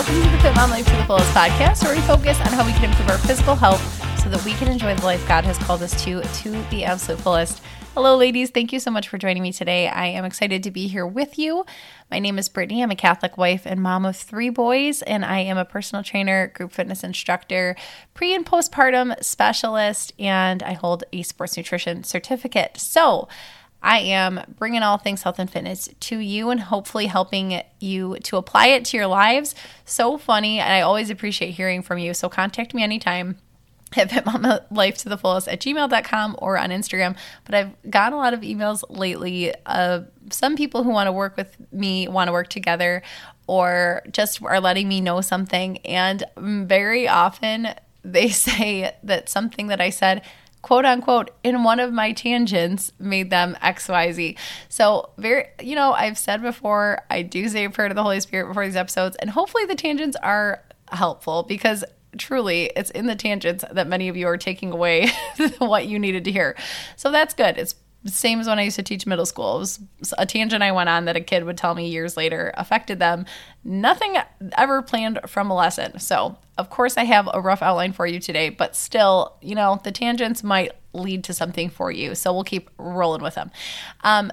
Welcome to the Fit Mom Life to the Fullest podcast, where we focus on how we can improve our physical health so that we can enjoy the life God has called us to to the absolute fullest. Hello, ladies. Thank you so much for joining me today. I am excited to be here with you. My name is Brittany. I'm a Catholic wife and mom of three boys, and I am a personal trainer, group fitness instructor, pre and postpartum specialist, and I hold a sports nutrition certificate. So, I am bringing all things health and fitness to you and hopefully helping you to apply it to your lives. So funny. And I always appreciate hearing from you. So contact me anytime at fitmamalife to the fullest at gmail.com or on Instagram. But I've gotten a lot of emails lately. Uh, some people who want to work with me want to work together or just are letting me know something. And very often they say that something that I said quote unquote in one of my tangents made them xyz so very you know i've said before i do say a prayer to the holy spirit before these episodes and hopefully the tangents are helpful because truly it's in the tangents that many of you are taking away what you needed to hear. So that's good. It's same as when I used to teach middle school. It was a tangent I went on that a kid would tell me years later affected them. Nothing ever planned from a lesson. So, of course, I have a rough outline for you today, but still, you know, the tangents might lead to something for you. So, we'll keep rolling with them. Um,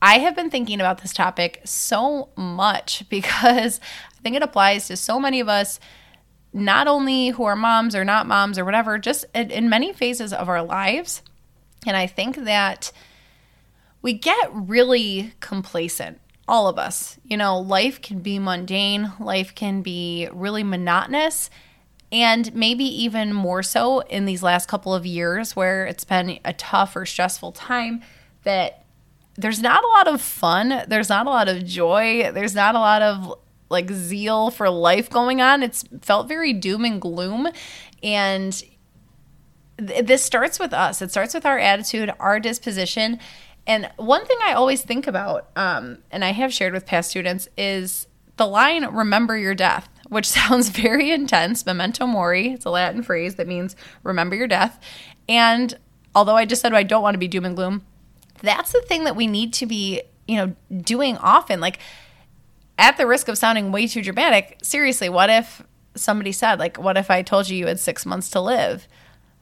I have been thinking about this topic so much because I think it applies to so many of us, not only who are moms or not moms or whatever, just in, in many phases of our lives and I think that we get really complacent, all of us. You know, life can be mundane, life can be really monotonous. And maybe even more so in these last couple of years where it's been a tough or stressful time, that there's not a lot of fun, there's not a lot of joy, there's not a lot of like zeal for life going on. It's felt very doom and gloom. And this starts with us. It starts with our attitude, our disposition. And one thing I always think about, um, and I have shared with past students, is the line "Remember your death," which sounds very intense. Memento mori. It's a Latin phrase that means "remember your death." And although I just said I don't want to be doom and gloom, that's the thing that we need to be, you know, doing often. Like, at the risk of sounding way too dramatic, seriously, what if somebody said, like, what if I told you you had six months to live?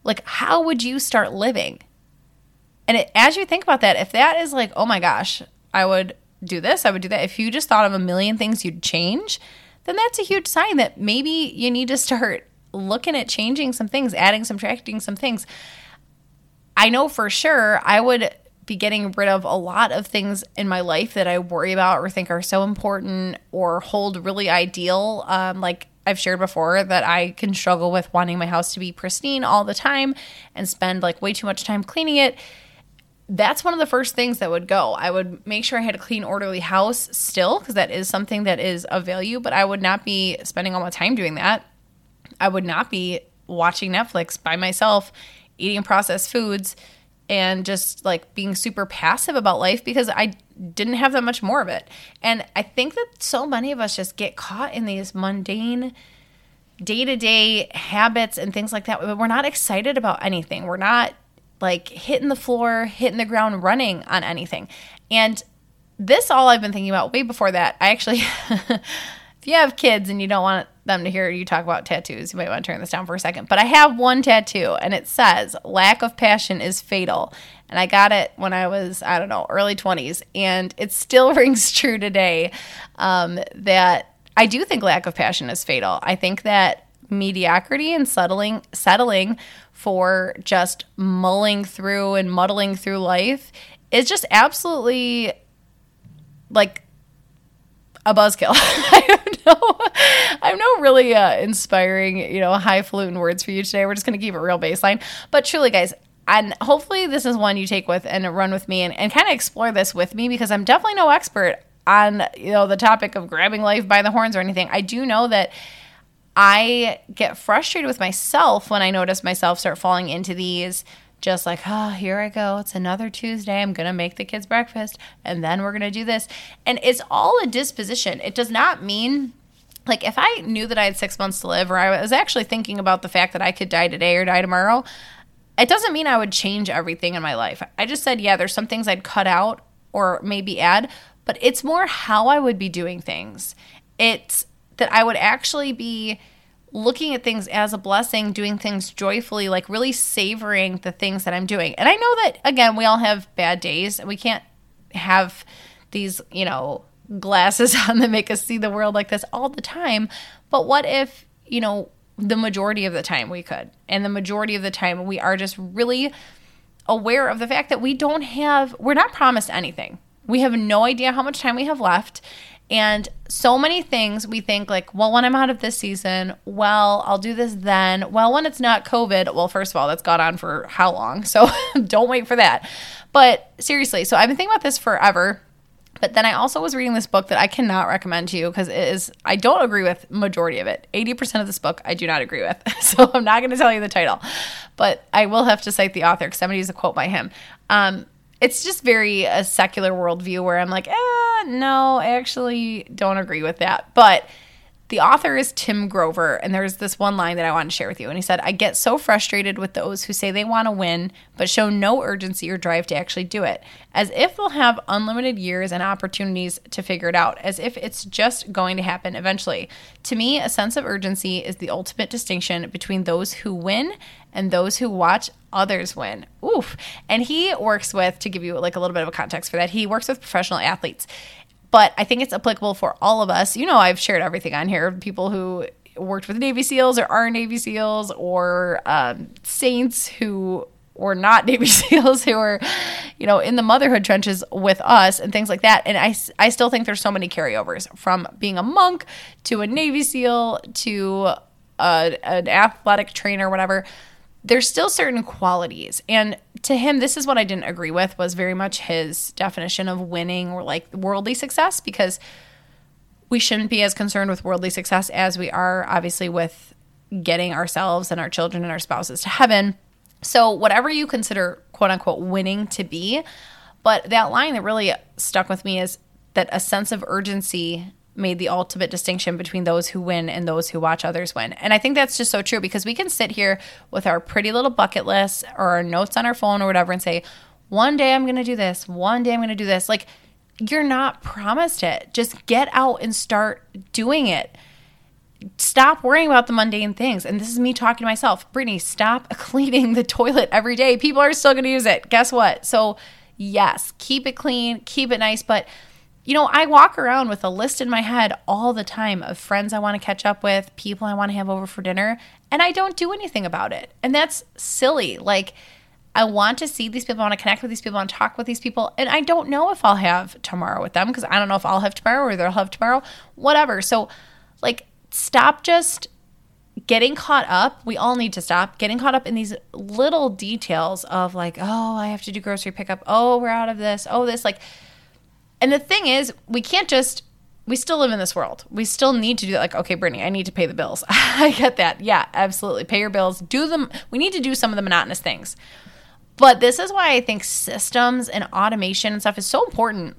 Like, how would you start living? And it, as you think about that, if that is like, oh my gosh, I would do this, I would do that. If you just thought of a million things you'd change, then that's a huge sign that maybe you need to start looking at changing some things, adding, subtracting some things. I know for sure I would be getting rid of a lot of things in my life that I worry about or think are so important or hold really ideal. Um, like I've shared before that I can struggle with wanting my house to be pristine all the time and spend like way too much time cleaning it. That's one of the first things that would go. I would make sure I had a clean, orderly house still, because that is something that is of value, but I would not be spending all my time doing that. I would not be watching Netflix by myself, eating processed foods, and just like being super passive about life because I didn't have that much more of it. And I think that so many of us just get caught in these mundane day to day habits and things like that. But we're not excited about anything. We're not like hitting the floor, hitting the ground running on anything. And this all I've been thinking about way before that. I actually, if you have kids and you don't want them to hear you talk about tattoos, you might want to turn this down for a second. But I have one tattoo and it says, lack of passion is fatal. And I got it when I was, I don't know, early 20s. And it still rings true today um, that I do think lack of passion is fatal. I think that mediocrity and settling, settling for just mulling through and muddling through life is just absolutely like a buzzkill. I have no, really uh, inspiring, you know, highfalutin words for you today. We're just going to keep it real baseline. But truly, guys, and hopefully this is one you take with and run with me and, and kind of explore this with me because I'm definitely no expert on, you know, the topic of grabbing life by the horns or anything. I do know that I get frustrated with myself when I notice myself start falling into these just like, oh, here I go. It's another Tuesday. I'm going to make the kids breakfast and then we're going to do this. And it's all a disposition. It does not mean like if I knew that I had six months to live or I was actually thinking about the fact that I could die today or die tomorrow, it doesn't mean I would change everything in my life. I just said, yeah, there's some things I'd cut out or maybe add, but it's more how I would be doing things. It's that I would actually be looking at things as a blessing, doing things joyfully, like really savoring the things that I'm doing. And I know that, again, we all have bad days. And we can't have these, you know, glasses on that make us see the world like this all the time. But what if, you know, the majority of the time we could? And the majority of the time we are just really aware of the fact that we don't have, we're not promised anything. We have no idea how much time we have left. And so many things we think like, well, when I'm out of this season, well, I'll do this then. Well, when it's not COVID, well, first of all, that's gone on for how long? So don't wait for that. But seriously, so I've been thinking about this forever. But then I also was reading this book that I cannot recommend to you because it is I don't agree with majority of it. 80% of this book I do not agree with. So I'm not going to tell you the title. But I will have to cite the author because somebody used a quote by him. Um, it's just very a secular worldview where I'm like, eh, no, I actually don't agree with that. But the author is Tim Grover, and there's this one line that I want to share with you. And he said, I get so frustrated with those who say they want to win, but show no urgency or drive to actually do it, as if they'll have unlimited years and opportunities to figure it out, as if it's just going to happen eventually. To me, a sense of urgency is the ultimate distinction between those who win and those who watch others win. Oof. And he works with, to give you like a little bit of a context for that, he works with professional athletes but I think it's applicable for all of us. You know, I've shared everything on here. People who worked with Navy SEALs or are Navy SEALs or um, saints who were not Navy SEALs who are, you know, in the motherhood trenches with us and things like that. And I, I still think there's so many carryovers from being a monk to a Navy SEAL to a, an athletic trainer, whatever there's still certain qualities. And to him this is what i didn't agree with was very much his definition of winning or like worldly success because we shouldn't be as concerned with worldly success as we are obviously with getting ourselves and our children and our spouses to heaven. So whatever you consider quote unquote winning to be but that line that really stuck with me is that a sense of urgency made the ultimate distinction between those who win and those who watch others win. And I think that's just so true because we can sit here with our pretty little bucket list or our notes on our phone or whatever and say, one day I'm going to do this, one day I'm going to do this. Like, you're not promised it. Just get out and start doing it. Stop worrying about the mundane things. And this is me talking to myself. Brittany, stop cleaning the toilet every day. People are still going to use it. Guess what? So, yes, keep it clean, keep it nice, but you know, I walk around with a list in my head all the time of friends I want to catch up with, people I want to have over for dinner, and I don't do anything about it. And that's silly. Like, I want to see these people, I want to connect with these people, to talk with these people, and I don't know if I'll have tomorrow with them because I don't know if I'll have tomorrow or they'll have tomorrow, whatever. So, like, stop just getting caught up. We all need to stop getting caught up in these little details of like, oh, I have to do grocery pickup. Oh, we're out of this. Oh, this. Like, and the thing is, we can't just we still live in this world. We still need to do that. Like, okay, Brittany, I need to pay the bills. I get that. Yeah, absolutely. Pay your bills. Do them. We need to do some of the monotonous things. But this is why I think systems and automation and stuff is so important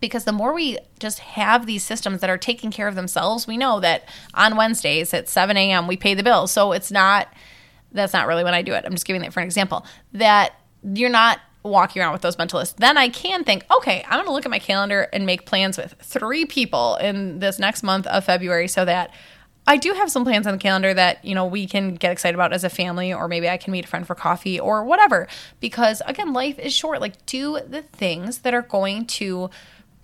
because the more we just have these systems that are taking care of themselves, we know that on Wednesdays at 7 a.m. we pay the bills. So it's not, that's not really when I do it. I'm just giving that for an example. That you're not walking around with those mental lists, then I can think, okay, I'm going to look at my calendar and make plans with three people in this next month of February so that I do have some plans on the calendar that, you know, we can get excited about as a family or maybe I can meet a friend for coffee or whatever because again, life is short. Like do the things that are going to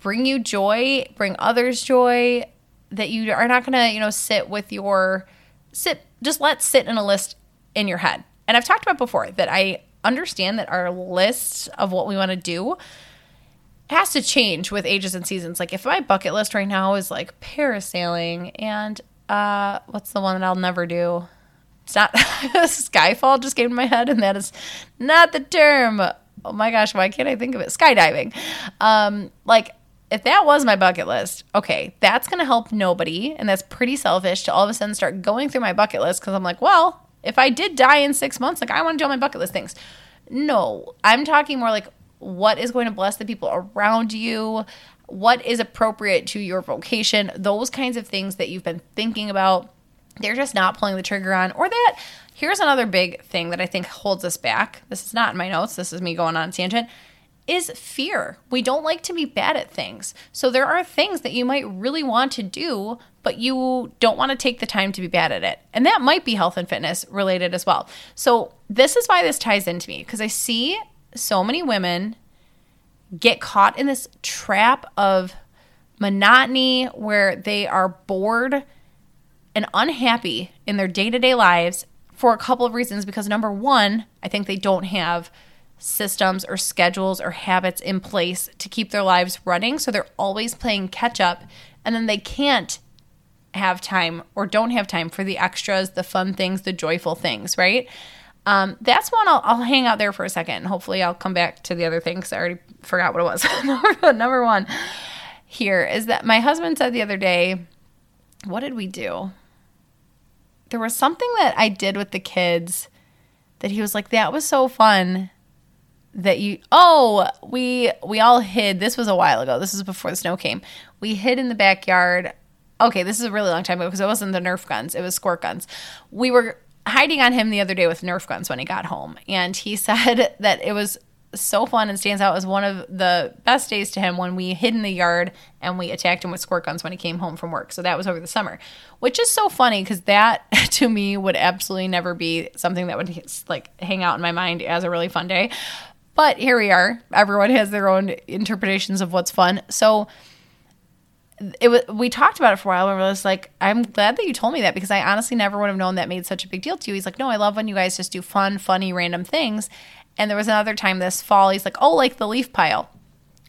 bring you joy, bring others joy that you are not going to, you know, sit with your sit just let sit in a list in your head. And I've talked about before that I understand that our list of what we want to do has to change with ages and seasons. Like if my bucket list right now is like parasailing and uh what's the one that I'll never do? It's not Skyfall just came to my head and that is not the term. Oh my gosh, why can't I think of it? Skydiving. Um like if that was my bucket list, okay, that's going to help nobody and that's pretty selfish to all of a sudden start going through my bucket list cuz I'm like, well, if I did die in six months, like I want to do all my bucket list things. No, I'm talking more like what is going to bless the people around you, what is appropriate to your vocation, those kinds of things that you've been thinking about. They're just not pulling the trigger on, or that. Here's another big thing that I think holds us back. This is not in my notes. This is me going on tangent. Is fear. We don't like to be bad at things. So there are things that you might really want to do, but you don't want to take the time to be bad at it. And that might be health and fitness related as well. So this is why this ties into me because I see so many women get caught in this trap of monotony where they are bored and unhappy in their day to day lives for a couple of reasons. Because number one, I think they don't have systems or schedules or habits in place to keep their lives running. So they're always playing catch up and then they can't have time or don't have time for the extras, the fun things, the joyful things, right? Um, that's one I'll, I'll, hang out there for a second. and Hopefully, I'll come back to the other thing because I already forgot what it was. number one here is that my husband said the other day, What did we do? There was something that I did with the kids that he was like, That was so fun that you oh we we all hid this was a while ago this was before the snow came we hid in the backyard okay this is a really long time ago because it wasn't the nerf guns it was squirt guns we were hiding on him the other day with nerf guns when he got home and he said that it was so fun and stands out as one of the best days to him when we hid in the yard and we attacked him with squirt guns when he came home from work. So that was over the summer, which is so funny because that to me would absolutely never be something that would like hang out in my mind as a really fun day. But here we are. Everyone has their own interpretations of what's fun. So it was we talked about it for a while and are just like, I'm glad that you told me that because I honestly never would have known that made such a big deal to you. He's like, No, I love when you guys just do fun, funny, random things. And there was another time this fall, he's like, Oh, like the leaf pile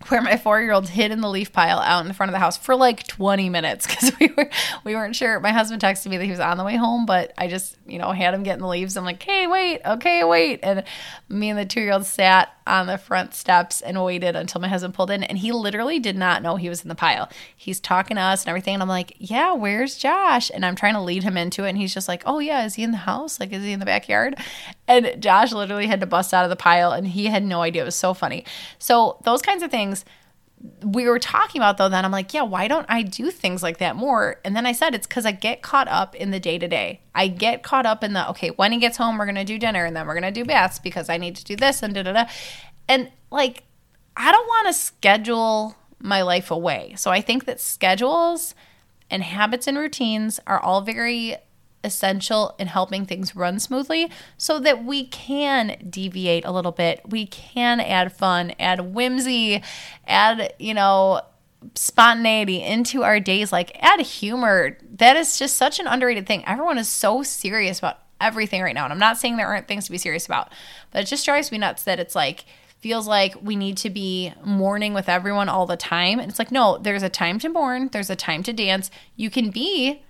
where my four year old hid in the leaf pile out in the front of the house for like 20 minutes because we were we weren't sure. My husband texted me that he was on the way home, but I just you know had him get in the leaves. I'm like, hey, wait, okay, wait, and me and the two year old sat on the front steps and waited until my husband pulled in, and he literally did not know he was in the pile. He's talking to us and everything, and I'm like, yeah, where's Josh? And I'm trying to lead him into it, and he's just like, oh yeah, is he in the house? Like, is he in the backyard? And Josh literally had to bust out of the pile, and he had no idea. It was so funny. So those kinds of things we were talking about though then i'm like yeah why don't i do things like that more? And then i said it's because i get caught up in the day to day i get caught up in the okay when he gets home we're gonna do dinner and then we're gonna do baths because i need to do this and da da da and like i don't want to schedule my life away. So i think that schedules and habits and routines are all very essential in helping things run smoothly so that we can deviate a little bit. We can add fun, add whimsy, add, you know, spontaneity into our days, like add humor. That is just such an underrated thing. Everyone is so serious about everything right now. And I'm not saying there aren't things to be serious about, but it just drives me nuts that it's like, feels like we need to be mourning with everyone all the time. And it's like, no, there's a time to mourn, there's a time to dance. You can be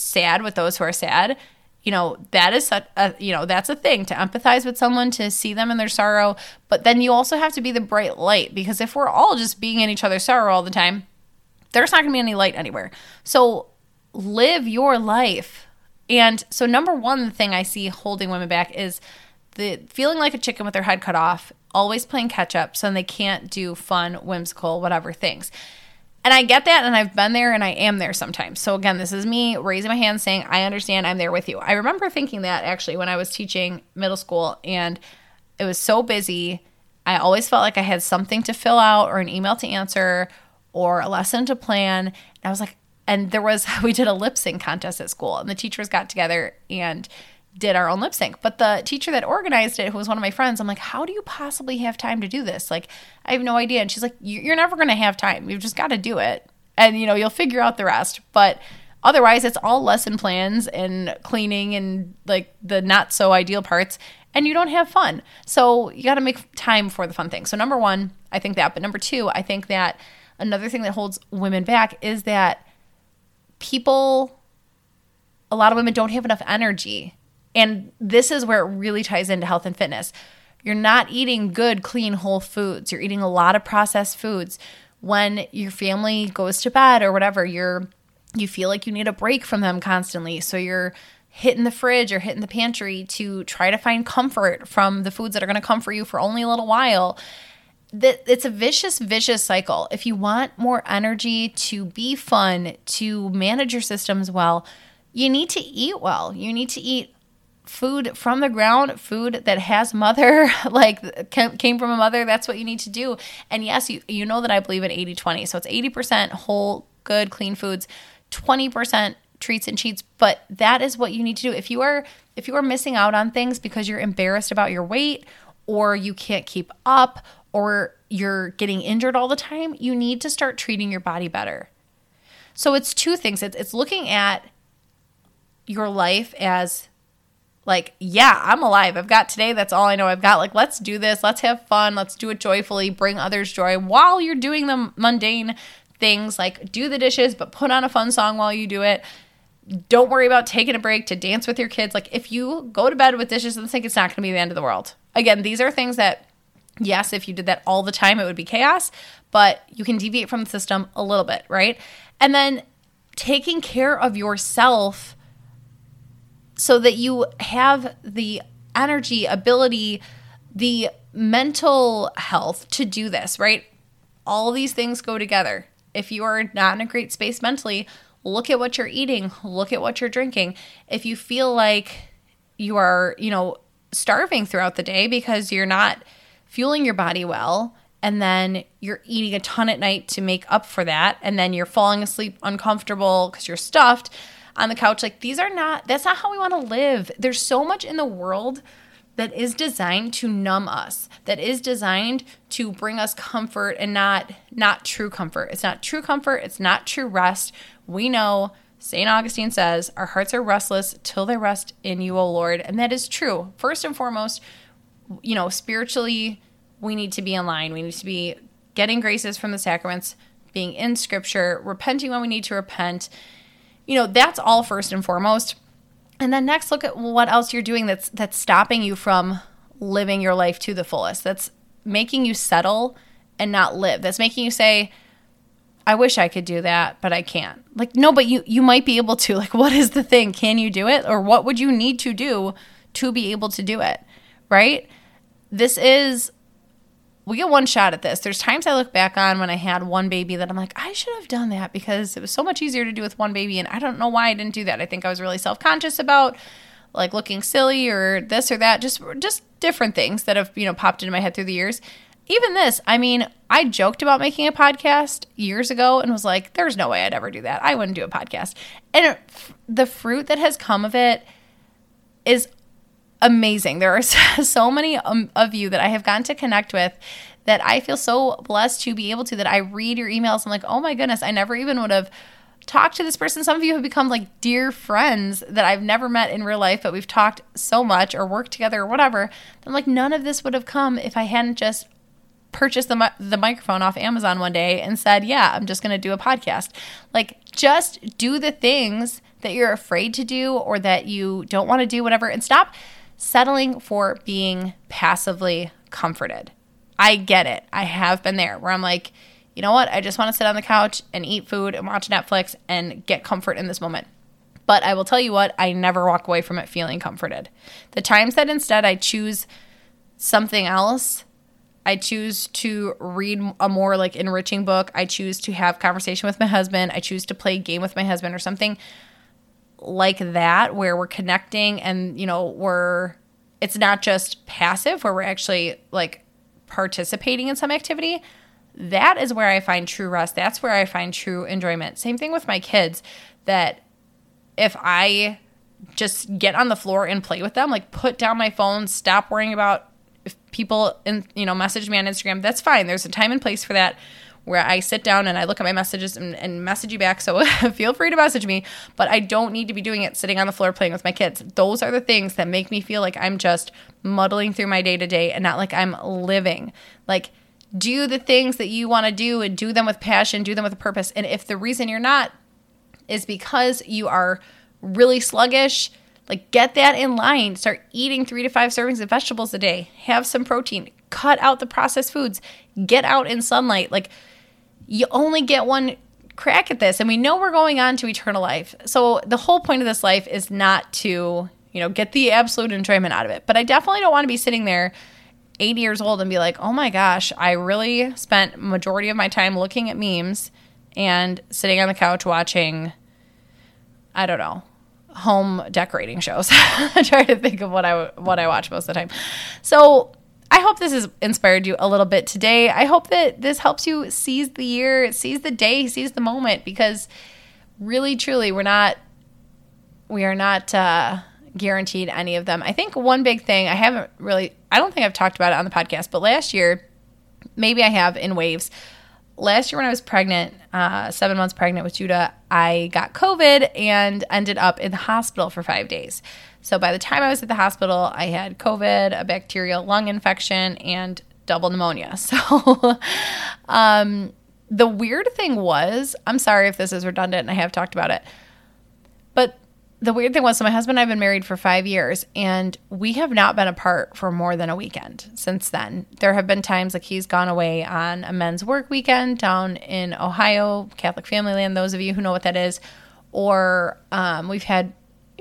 sad with those who are sad you know that is such a you know that's a thing to empathize with someone to see them in their sorrow. But then you also have to be the bright light because if we're all just being in each other's sorrow all the time there's not going to be any light anywhere. So live your life. And so number one the thing i see holding women back is the feeling like a chicken with their head cut off always playing catch up so they can't do fun whimsical whatever things and I get that, and I've been there, and I am there sometimes. So, again, this is me raising my hand saying, I understand, I'm there with you. I remember thinking that actually when I was teaching middle school, and it was so busy. I always felt like I had something to fill out, or an email to answer, or a lesson to plan. And I was like, and there was, we did a lip sync contest at school, and the teachers got together and did our own lip sync. But the teacher that organized it, who was one of my friends, I'm like, how do you possibly have time to do this? Like, I have no idea. And she's like, you're never going to have time. You've just got to do it. And, you know, you'll figure out the rest. But otherwise, it's all lesson plans and cleaning and like the not so ideal parts. And you don't have fun. So you got to make time for the fun things. So, number one, I think that. But number two, I think that another thing that holds women back is that people, a lot of women don't have enough energy and this is where it really ties into health and fitness. You're not eating good, clean, whole foods. You're eating a lot of processed foods. When your family goes to bed or whatever, you're you feel like you need a break from them constantly. So you're hitting the fridge or hitting the pantry to try to find comfort from the foods that are going to comfort you for only a little while. That it's a vicious, vicious cycle. If you want more energy to be fun, to manage your systems well, you need to eat well. You need to eat food from the ground, food that has mother, like came from a mother, that's what you need to do. And yes, you, you know that I believe in 80 20. So it's 80% whole, good, clean foods, 20% treats and cheats, but that is what you need to do. If you are if you are missing out on things because you're embarrassed about your weight or you can't keep up or you're getting injured all the time, you need to start treating your body better. So it's two things. It's, it's looking at your life as like, yeah, I'm alive. I've got today. That's all I know. I've got like, let's do this. Let's have fun. Let's do it joyfully. Bring others joy while you're doing the mundane things like do the dishes, but put on a fun song while you do it. Don't worry about taking a break to dance with your kids. Like, if you go to bed with dishes in the sink, it's not going to be the end of the world. Again, these are things that, yes, if you did that all the time, it would be chaos, but you can deviate from the system a little bit, right? And then taking care of yourself so that you have the energy, ability, the mental health to do this, right? All these things go together. If you are not in a great space mentally, look at what you're eating, look at what you're drinking. If you feel like you are, you know, starving throughout the day because you're not fueling your body well, and then you're eating a ton at night to make up for that, and then you're falling asleep uncomfortable because you're stuffed on the couch. Like, these are not, that's not how we want to live. There's so much in the world that is designed to numb us that is designed to bring us comfort and not not true comfort. It's not true comfort it's not true rest. We know st augustine says our hearts are restless till they rest in you o lord. And that is true. First and foremost you know spiritually we need to be in line. We need to be getting graces from the sacraments being in scripture repenting when we need to repent you know that's all first and foremost and then next look at what else you're doing that's that's stopping you from living your life to the fullest. That's making you settle and not live. That's making you say I wish I could do that, but I can't. Like no, but you you might be able to. Like what is the thing? Can you do it or what would you need to do to be able to do it? Right? This is we get one shot at this. There's times I look back on when I had one baby that I'm like, I should have done that because it was so much easier to do with one baby. And I don't know why I didn't do that. I think I was really self conscious about like looking silly or this or that, just just different things that have, you know, popped into my head through the years. Even this, I mean, I joked about making a podcast years ago and was like, there's no way I'd ever do that. I wouldn't do a podcast. And it, the fruit that has come of it is amazing. There are so many um, of you that I have gotten to connect with that I feel so blessed to be able to that I read your emails. I'm like, oh my goodness, I never even would have talked to this person. Some of you have become like dear friends that I've never met in real life, but we've talked so much or worked together or whatever. I'm like, none of this would have come if I hadn't just purchased the, the microphone off Amazon one day and said, yeah, I'm just going to do a podcast. Like, just do the things that you're afraid to do or that you don't want to do, whatever, and stop settling for being passively comforted. I get it. I have been there where I'm like, you know what? I just want to sit on the couch and eat food and watch Netflix and get comfort in this moment. But I will tell you what, I never walk away from it feeling comforted. The times that instead I choose something else, I choose to read a more like enriching book, I choose to have conversation with my husband, I choose to play a game with my husband or something like that where we're connecting and you know we're it's not just passive where we're actually like participating in some activity. That is where i find true rest. That's where i find true enjoyment. Same thing with my kids that if i just get on the floor and play with them like put down my phone stop worrying about if people in you know message me on instagram that's fine. There's a time and place for that where I sit down and I look at my messages and, and message you back. So feel free to message me, but I don't need to be doing it sitting on the floor playing with my kids. Those are the things that make me feel like I'm just muddling through my day to day and not like I'm living. Like, do the things that you want to do and do them with passion, do them with a purpose. And if the reason you're not is because you are really sluggish, like get that in line. Start eating three to five servings of vegetables a day. Have some protein. Cut out the processed foods. Get out in sunlight. Like you only get one crack at this and we know we're going on to eternal life. So the whole point of this life is not to, you know, get the absolute enjoyment out of it. But I definitely don't want to be sitting there 80 years old and be like, "Oh my gosh, I really spent majority of my time looking at memes and sitting on the couch watching I don't know, home decorating shows. I try to think of what I what I watch most of the time. So I hope this has inspired you a little bit today. I hope that this helps you seize the year, seize the day, seize the moment because really truly we're not we are not uh, guaranteed any of them. I think one big thing I haven't really I don't think I've talked about it on the podcast, but last year maybe I have in waves. Last year when I was pregnant, uh, seven months pregnant with Judah, I got COVID and ended up in the hospital for five days. So by the time I was at the hospital, I had COVID, a bacterial lung infection, and double pneumonia. So um, the weird thing was, I'm sorry if this is redundant and I have talked about it, but the weird thing was, so my husband and I have been married for five years, and we have not been apart for more than a weekend since then. There have been times like he's gone away on a men's work weekend down in Ohio, Catholic Family Land, those of you who know what that is, or um, we've had,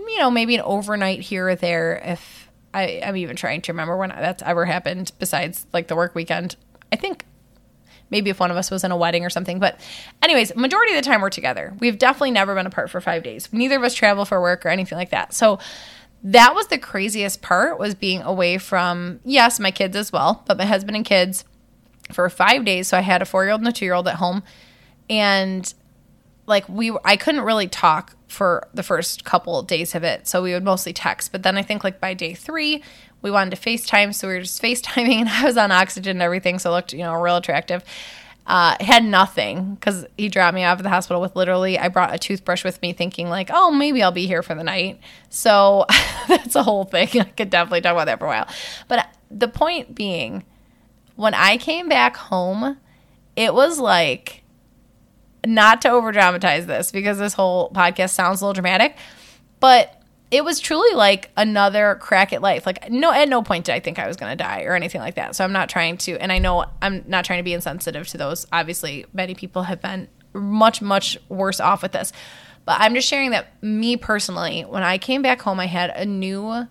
you know, maybe an overnight here or there if I, am even trying to remember when that's ever happened besides like the work weekend. I think maybe if one of us was in a wedding or something. But, anyways, majority of the time we're together. We've definitely never been apart for five days. Neither of us travel for work or anything like that. So, that was the craziest part was being away from yes my kids as well but my husband and kids for five days so i had a four year old and a two year old at home and like we i couldn't really talk for the first couple days of it so we would mostly text but then i think like by day three we wanted to FaceTime, so we were just FaceTiming, and I was on oxygen and everything, so looked, you know, real attractive. Uh, had nothing because he dropped me off at the hospital with literally, I brought a toothbrush with me thinking, like, oh, maybe I'll be here for the night. So that's a whole thing. I could definitely talk about that for a while. But the point being, when I came back home, it was like, not to over dramatize this because this whole podcast sounds a little dramatic, but it was truly like another crack at life. Like no at no point did I think I was going to die or anything like that. So I'm not trying to and I know I'm not trying to be insensitive to those. Obviously, many people have been much much worse off with this. But I'm just sharing that me personally, when I came back home, I had a new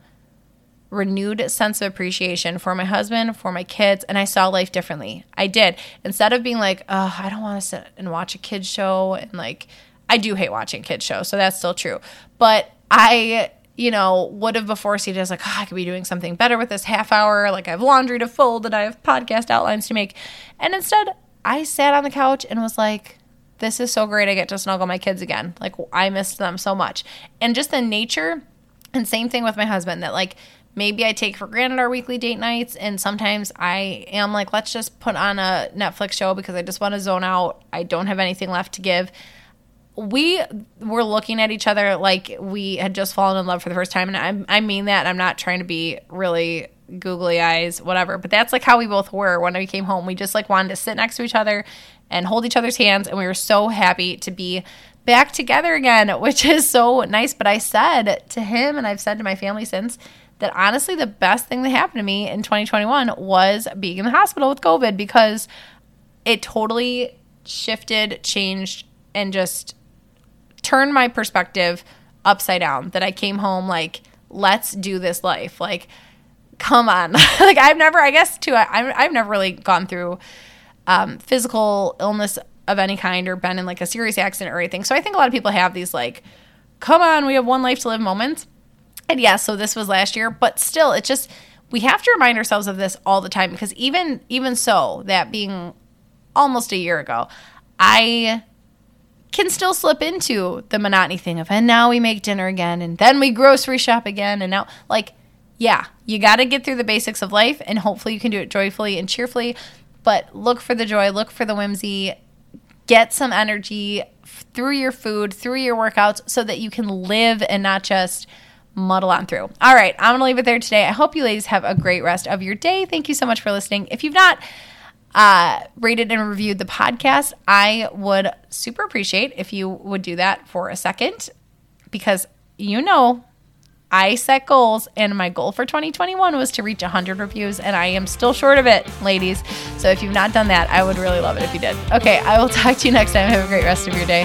renewed sense of appreciation for my husband, for my kids, and I saw life differently. I did. Instead of being like, "Oh, I don't want to sit and watch a kids show," and like I do hate watching kids shows, so that's still true. But I, you know, would have before seen it as like, oh, I could be doing something better with this half hour. Like I have laundry to fold and I have podcast outlines to make. And instead, I sat on the couch and was like, this is so great. I get to snuggle my kids again. Like I missed them so much. And just the nature, and same thing with my husband, that like maybe I take for granted our weekly date nights. And sometimes I am like, let's just put on a Netflix show because I just want to zone out. I don't have anything left to give we were looking at each other like we had just fallen in love for the first time. And I, I mean that. I'm not trying to be really googly eyes, whatever. But that's like how we both were when we came home. We just like wanted to sit next to each other and hold each other's hands. And we were so happy to be back together again, which is so nice. But I said to him, and I've said to my family since, that honestly, the best thing that happened to me in 2021 was being in the hospital with COVID because it totally shifted, changed, and just turned my perspective upside down that I came home like, let's do this life. Like, come on. like, I've never, I guess, too, I, I've never really gone through um, physical illness of any kind or been in like a serious accident or anything. So I think a lot of people have these like, come on, we have one life to live moments. And yeah, so this was last year, but still, it's just, we have to remind ourselves of this all the time because even even so that being almost a year ago i can still slip into the monotony thing of, and now we make dinner again, and then we grocery shop again, and now, like, yeah, you got to get through the basics of life, and hopefully you can do it joyfully and cheerfully. But look for the joy, look for the whimsy, get some energy through your food, through your workouts, so that you can live and not just muddle on through. All right, I'm going to leave it there today. I hope you ladies have a great rest of your day. Thank you so much for listening. If you've not, uh, rated and reviewed the podcast, I would super appreciate if you would do that for a second because you know I set goals, and my goal for 2021 was to reach 100 reviews, and I am still short of it, ladies. So if you've not done that, I would really love it if you did. Okay, I will talk to you next time. Have a great rest of your day.